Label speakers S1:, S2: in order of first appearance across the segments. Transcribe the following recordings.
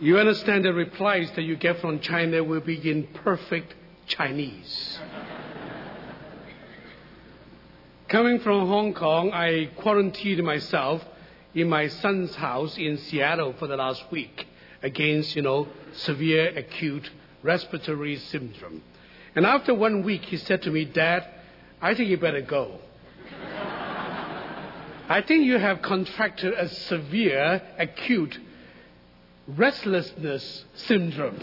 S1: You understand the replies that you get from China will be in perfect Chinese. Coming from Hong Kong, I quarantined myself in my son's house in Seattle for the last week against, you know, severe acute respiratory syndrome. And after one week, he said to me, Dad, I think you better go. I think you have contracted a severe acute restlessness syndrome.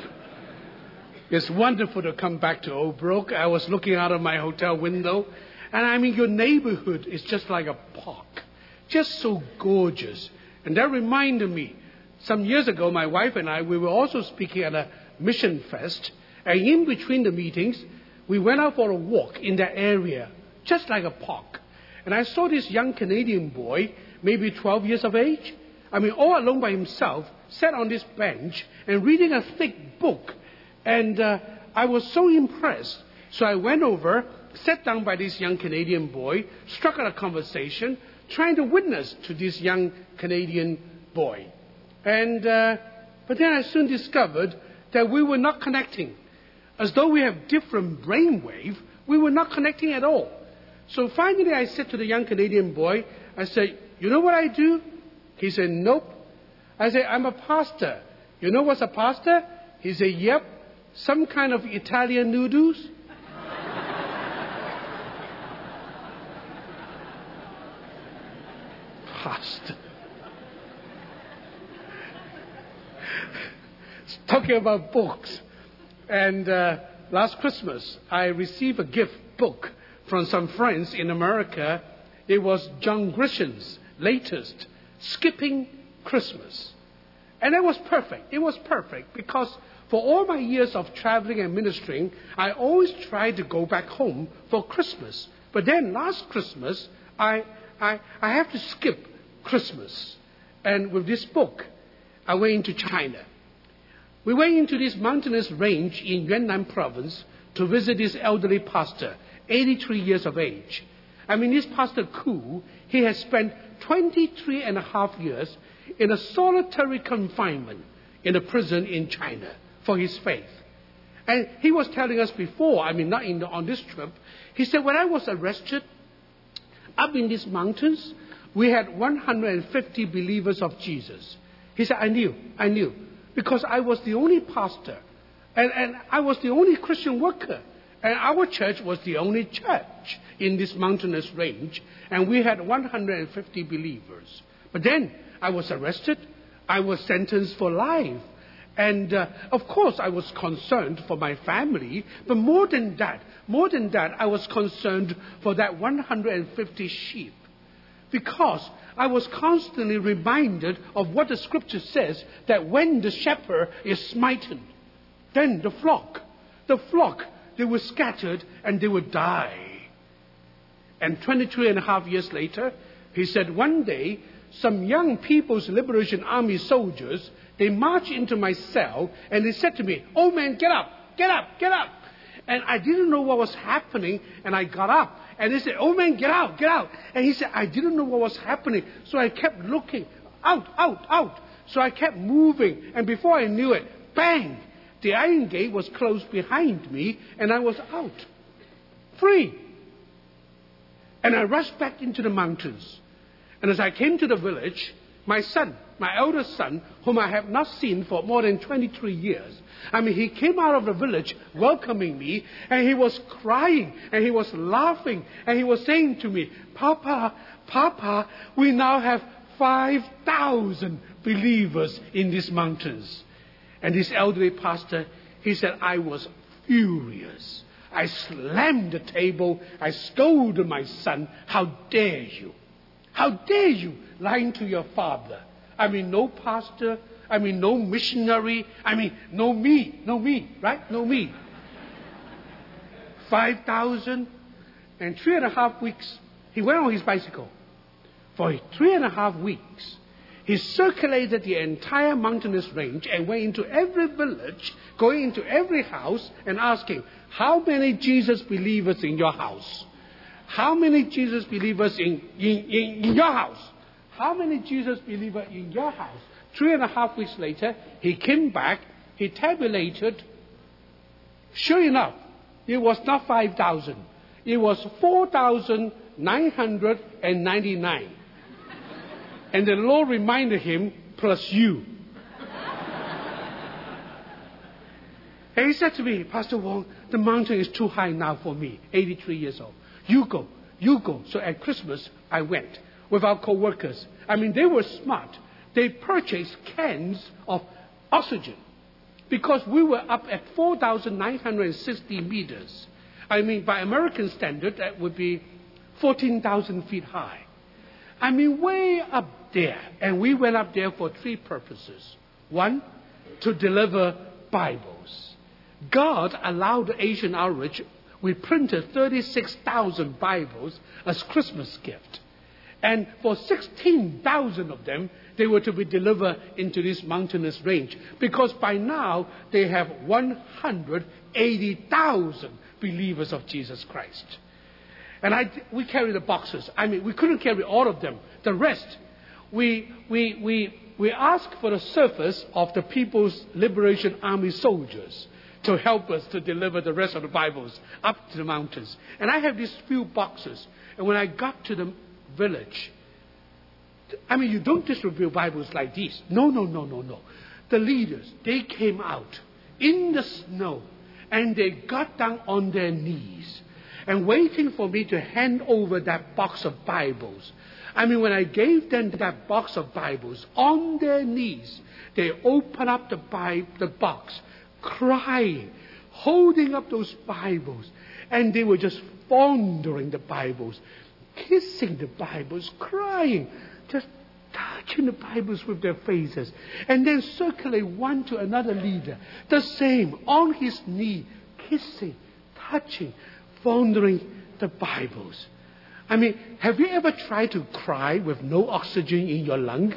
S1: It's wonderful to come back to Old Brook. I was looking out of my hotel window, and I mean, your neighborhood is just like a park, just so gorgeous. And that reminded me, some years ago, my wife and I, we were also speaking at a mission fest, and in between the meetings, we went out for a walk in that area, just like a park. And I saw this young Canadian boy, maybe 12 years of age, I mean, all alone by himself, sat on this bench and reading a thick book. And uh, I was so impressed. So I went over, sat down by this young Canadian boy, struck up a conversation, trying to witness to this young Canadian boy. And, uh, but then I soon discovered that we were not connecting. As though we have different brainwave, we were not connecting at all. So finally I said to the young Canadian boy, I said, you know what I do? He said, nope. I said, I'm a pastor. You know what's a pastor? He said, yep. Some kind of Italian noodles. pastor. Talking about books. And uh, last Christmas, I received a gift book from some friends in America. It was John Grisham's latest, Skipping Christmas. And it was perfect. It was perfect because for all my years of traveling and ministering, I always tried to go back home for Christmas. But then last Christmas, I, I, I have to skip Christmas. And with this book, I went into China. We went into this mountainous range in Yunnan province to visit this elderly pastor, 83 years of age. I mean, this Pastor Ku, he has spent 23 and a half years in a solitary confinement in a prison in China for his faith. And he was telling us before, I mean, not the, on this trip, he said, when I was arrested up in these mountains, we had 150 believers of Jesus. He said, I knew, I knew, because I was the only pastor, and, and I was the only Christian worker, and our church was the only church in this mountainous range, and we had 150 believers. But then I was arrested, I was sentenced for life. And uh, of course, I was concerned for my family, but more than that, more than that, I was concerned for that 150 sheep. Because I was constantly reminded of what the scripture says that when the shepherd is smitten, then the flock, the flock, they were scattered and they would die. And 22 and a half years later, he said, one day some young People's Liberation Army soldiers, they marched into my cell and they said to me, Oh man, get up, get up, get up. And I didn't know what was happening and I got up. And they said, Oh man, get out, get out. And he said, I didn't know what was happening. So I kept looking, out, out, out. So I kept moving. And before I knew it, bang, the iron gate was closed behind me and I was out. Free. And I rushed back into the mountains. And as I came to the village, my son, my eldest son, whom I have not seen for more than 23 years, I mean, he came out of the village welcoming me, and he was crying, and he was laughing, and he was saying to me, Papa, Papa, we now have 5,000 believers in these mountains. And this elderly pastor, he said, I was furious. I slammed the table. I scolded my son. How dare you? How dare you lying to your father? I mean, no pastor. I mean, no missionary. I mean, no me. No me, right? No me. 5,000 and three and a half weeks, he went on his bicycle. For three and a half weeks, he circulated the entire mountainous range and went into every village, going into every house and asking, How many Jesus believers in your house? How many Jesus believers in, in, in, in your house? How many Jesus believers in your house? Three and a half weeks later, he came back, he tabulated. Sure enough, it was not 5,000. It was 4,999. and the Lord reminded him, plus you. and he said to me, Pastor Wong, the mountain is too high now for me, 83 years old. You go, you go. So at Christmas, I went with our co workers. I mean, they were smart. They purchased cans of oxygen because we were up at 4,960 meters. I mean, by American standard, that would be 14,000 feet high. I mean, way up there. And we went up there for three purposes. One, to deliver Bibles. God allowed the Asian outreach. We printed 36,000 Bibles as Christmas gift. And for 16,000 of them, they were to be delivered into this mountainous range. Because by now, they have 180,000 believers of Jesus Christ. And I, we carry the boxes. I mean, we couldn't carry all of them. The rest, we, we, we, we asked for the service of the People's Liberation Army soldiers to help us to deliver the rest of the Bibles up to the mountains. And I have these few boxes. And when I got to the village, I mean, you don't distribute Bibles like this. No, no, no, no, no. The leaders, they came out in the snow and they got down on their knees and waiting for me to hand over that box of Bibles. I mean, when I gave them that box of Bibles on their knees, they opened up the, Bible, the box, crying, holding up those Bibles, and they were just fondling the Bibles, kissing the Bibles, crying, just touching the Bibles with their faces, and then circulate one to another leader, the same, on his knee, kissing, touching, fondling the Bibles. I mean, have you ever tried to cry with no oxygen in your lung?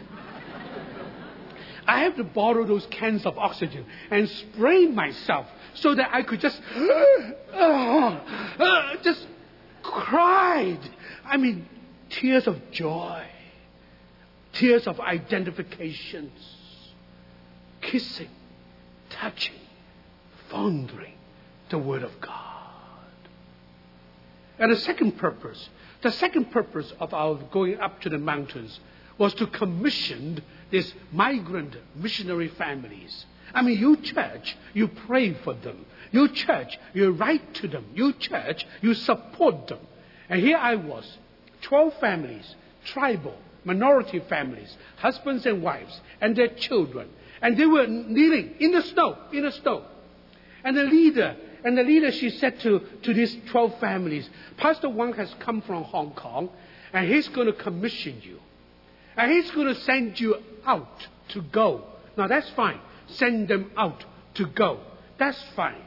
S1: I have to borrow those cans of oxygen and spray myself so that I could just, uh, uh, just cried. I mean, tears of joy tears of identifications, kissing, touching, fondling the Word of God. And the second purpose, the second purpose of our going up to the mountains was to commission these migrant missionary families. I mean, you church, you pray for them. You church, you write to them. You church, you support them. And here I was, 12 families, tribal, minority families, husbands and wives, and their children. And they were kneeling in the snow, in the snow. And the leader, and the leader, she said to, to these 12 families, Pastor Wang has come from Hong Kong, and he's going to commission you. And he's going to send you out to go. Now that's fine. Send them out to go. That's fine.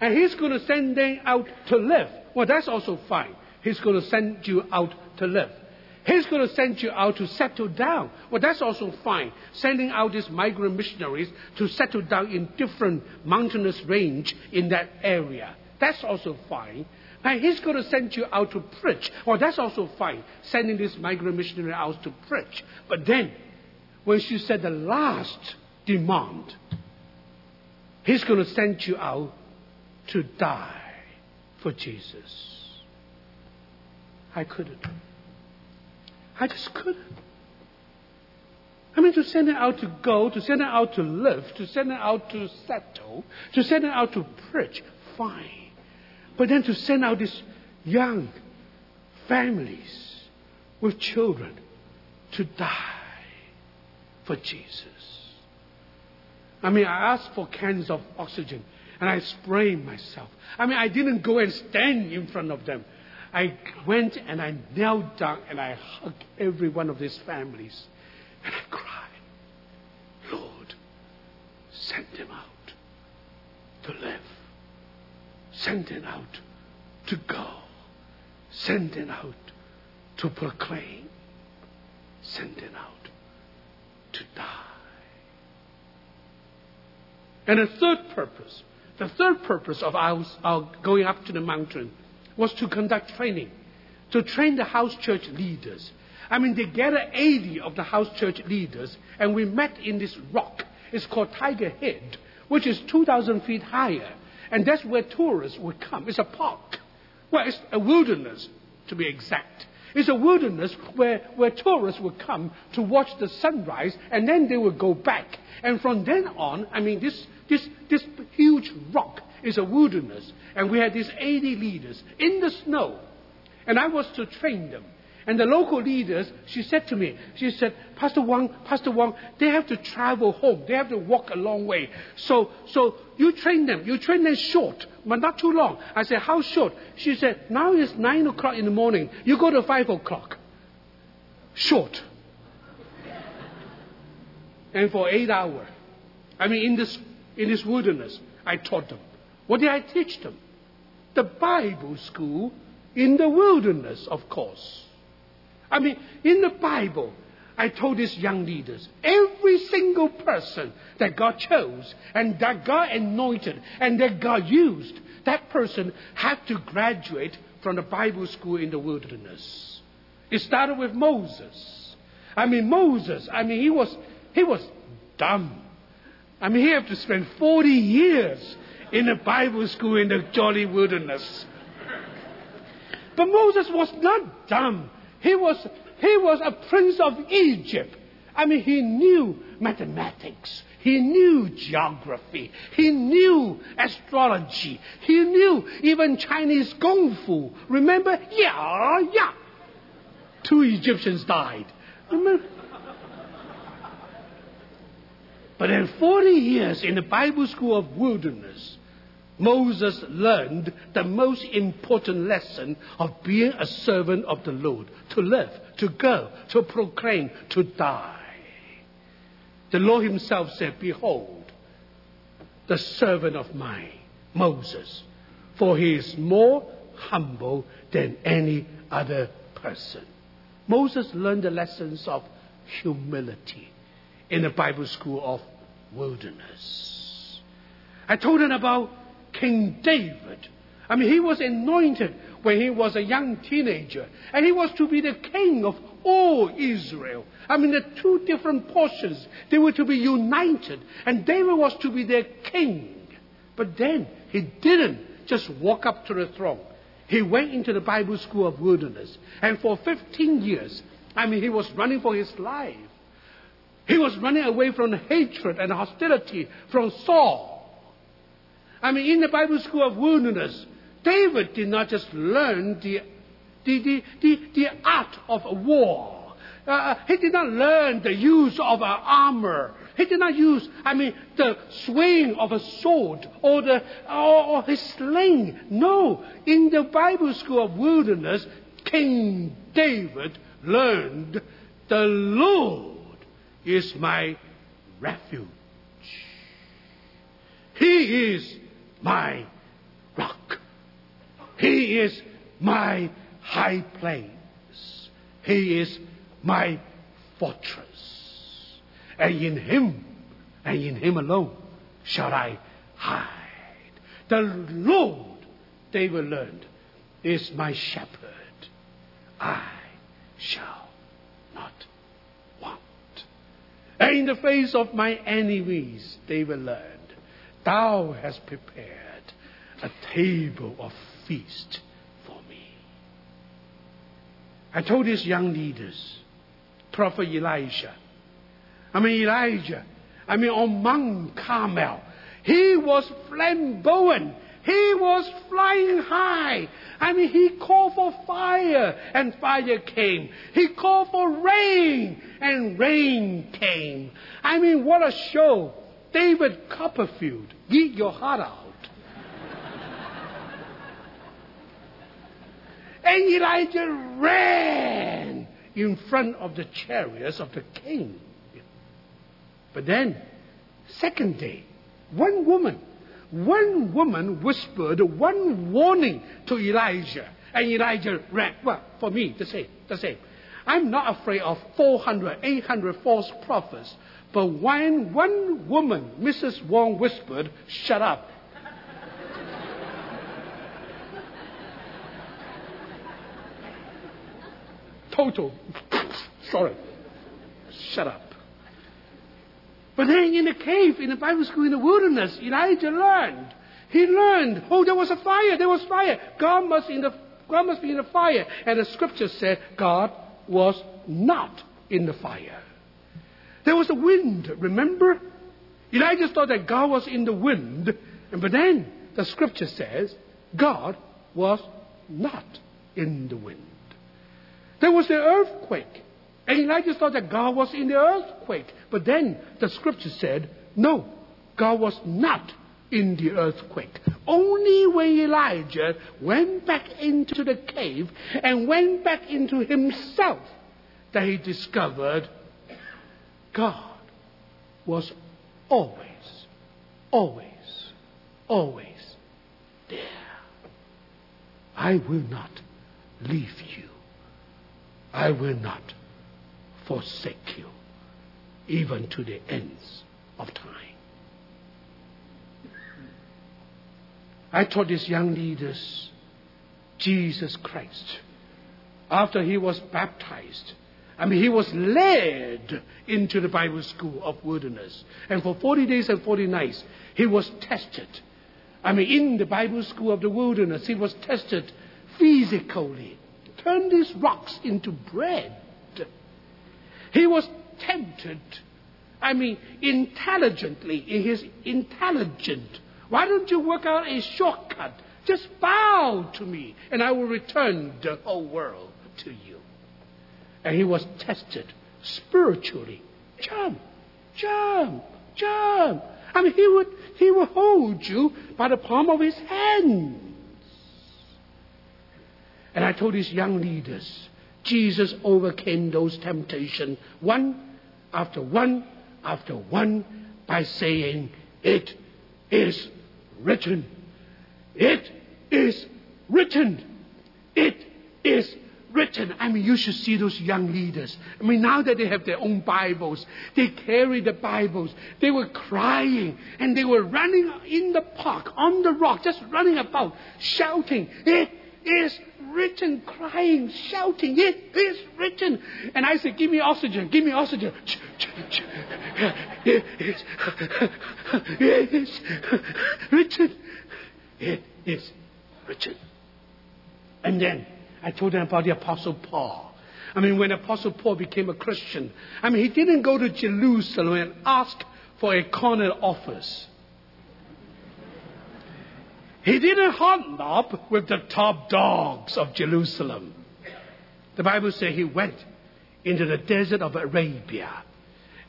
S1: And he's going to send them out to live. Well, that's also fine. He's going to send you out to live. He's going to send you out to settle down. Well, that's also fine. Sending out these migrant missionaries to settle down in different mountainous range in that area. That's also fine. And he's going to send you out to preach. Well, that's also fine. Sending this migrant missionary out to preach. But then, when she said the last demand, he's going to send you out to die for Jesus. I couldn't. I just couldn't. I mean, to send her out to go, to send her out to live, to send her out to settle, to send her out to preach, fine. But then to send out these young families with children to die for Jesus. I mean, I asked for cans of oxygen and I sprayed myself. I mean, I didn't go and stand in front of them. I went and I knelt down and I hugged every one of these families. And I cried, Lord, send them out to live. Send them out to go. Send them out to proclaim. Send them out to die. And the third purpose, the third purpose of our, our going up to the mountain was to conduct training, to train the house church leaders. I mean, they gathered 80 of the house church leaders, and we met in this rock. It's called Tiger Head, which is 2,000 feet higher. And that's where tourists would come. It's a park. Well, it's a wilderness, to be exact. It's a wilderness where, where tourists would come to watch the sunrise, and then they would go back. And from then on, I mean, this, this, this huge rock is a wilderness. And we had these 80 leaders in the snow. And I was to train them. And the local leaders, she said to me, she said, Pastor Wang, Pastor Wang, they have to travel home. They have to walk a long way. So, so you train them. You train them short, but not too long. I said, how short? She said, now it's nine o'clock in the morning. You go to five o'clock. Short. and for eight hours. I mean, in this, in this wilderness, I taught them. What did I teach them? The Bible school in the wilderness, of course. I mean, in the Bible, I told these young leaders, every single person that God chose and that God anointed and that God used, that person had to graduate from the Bible school in the wilderness. It started with Moses. I mean, Moses, I mean, he was, he was dumb. I mean, he had to spend 40 years in a Bible school in the jolly wilderness. But Moses was not dumb. He was, he was a prince of Egypt. I mean, he knew mathematics. He knew geography. He knew astrology. He knew even Chinese kung fu. Remember? Yeah, yeah. Two Egyptians died. Remember? But in 40 years in the Bible school of wilderness, Moses learned the most important lesson of being a servant of the Lord to live, to go, to proclaim, to die. The Lord Himself said, Behold, the servant of mine, Moses, for he is more humble than any other person. Moses learned the lessons of humility in the Bible school of wilderness. I told him about King David. I mean, he was anointed when he was a young teenager, and he was to be the king of all Israel. I mean, the two different portions, they were to be united, and David was to be their king. But then he didn't just walk up to the throne. He went into the Bible school of wilderness, and for 15 years, I mean, he was running for his life. He was running away from hatred and hostility from Saul. I mean, in the Bible school of wilderness, David did not just learn the, the, the, the, the art of war. Uh, he did not learn the use of an armor. He did not use, I mean, the swing of a sword or, the, or, or his sling. No. In the Bible school of wilderness, King David learned the Lord is my refuge. He is my rock. He is my high place. He is my fortress. And in Him, and in Him alone, shall I hide. The Lord, David learned, is my shepherd. I shall not want. And in the face of my enemies, David learned, Thou hast prepared a table of feast for me. I told these young leaders, Prophet Elijah, I mean Elijah, I mean on Mount Carmel, he was flamboyant. He was flying high. I mean, he called for fire, and fire came. He called for rain, and rain came. I mean, what a show. David Copperfield, get your heart out. and Elijah ran in front of the chariots of the king. But then, second day, one woman, one woman whispered one warning to Elijah. And Elijah ran. Well, for me, the same, the same. I'm not afraid of 400, 800 false prophets but when one woman, Mrs. Wong, whispered, Shut up. Total. sorry. Shut up. But then in the cave, in the Bible school in the wilderness, Elijah learned. He learned, oh, there was a fire, there was fire. God must, in the, God must be in the fire. And the scripture said God was not in the fire. There was a wind, remember? Elijah thought that God was in the wind, but then the scripture says God was not in the wind. There was the earthquake. And Elijah thought that God was in the earthquake. But then the scripture said, no, God was not in the earthquake. Only when Elijah went back into the cave and went back into himself that he discovered God was always, always, always there. I will not leave you. I will not forsake you, even to the ends of time. I taught these young leaders Jesus Christ. After he was baptized, I mean, he was led into the Bible school of wilderness. And for 40 days and 40 nights, he was tested. I mean, in the Bible school of the wilderness, he was tested physically. Turn these rocks into bread. He was tempted, I mean, intelligently, in his intelligent. Why don't you work out a shortcut? Just bow to me, and I will return the whole world to you. And he was tested spiritually. Jump, jump, jump. I mean, he would, he would hold you by the palm of his hands. And I told these young leaders, Jesus overcame those temptations one after one after one by saying, It is written. It is written. It is written. I mean, you should see those young leaders. I mean, now that they have their own Bibles, they carry the Bibles. They were crying and they were running in the park, on the rock, just running about, shouting, It is written, crying, shouting, It is written. And I said, Give me oxygen, give me oxygen. It is, it is written. It is written. And then I told them about the Apostle Paul. I mean, when Apostle Paul became a Christian, I mean, he didn't go to Jerusalem and ask for a corner office. He didn't hunt up with the top dogs of Jerusalem. The Bible says he went into the desert of Arabia.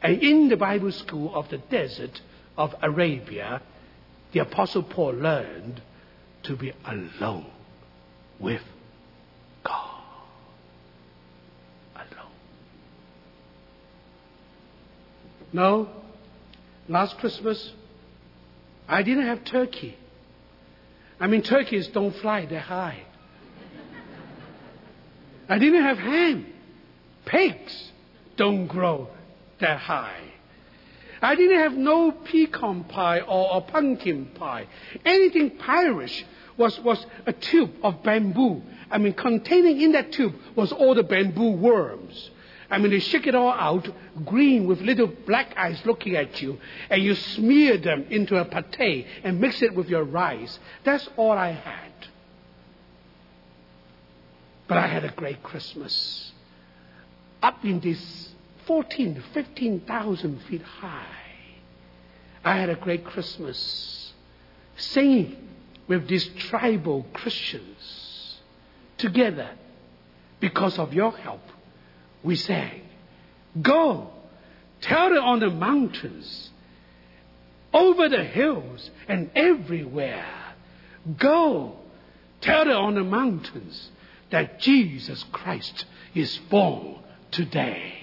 S1: And in the Bible school of the desert of Arabia, the Apostle Paul learned to be alone with God. Alone. No, last Christmas, I didn't have turkey. I mean, turkeys don't fly they hide. I didn't have ham. Pigs don't grow that high. I didn't have no pecan pie or, a pumpkin pie. Anything Irish was, was a tube of bamboo. I mean, containing in that tube was all the bamboo worms. I mean, they shake it all out, green with little black eyes looking at you, and you smear them into a pate and mix it with your rice. That's all I had. But I had a great Christmas. Up in this 14, 15,000 feet high, I had a great Christmas singing with these tribal Christians together because of your help we sang, Go, tell it on the mountains, over the hills, and everywhere. Go, tell it on the mountains that Jesus Christ is born today.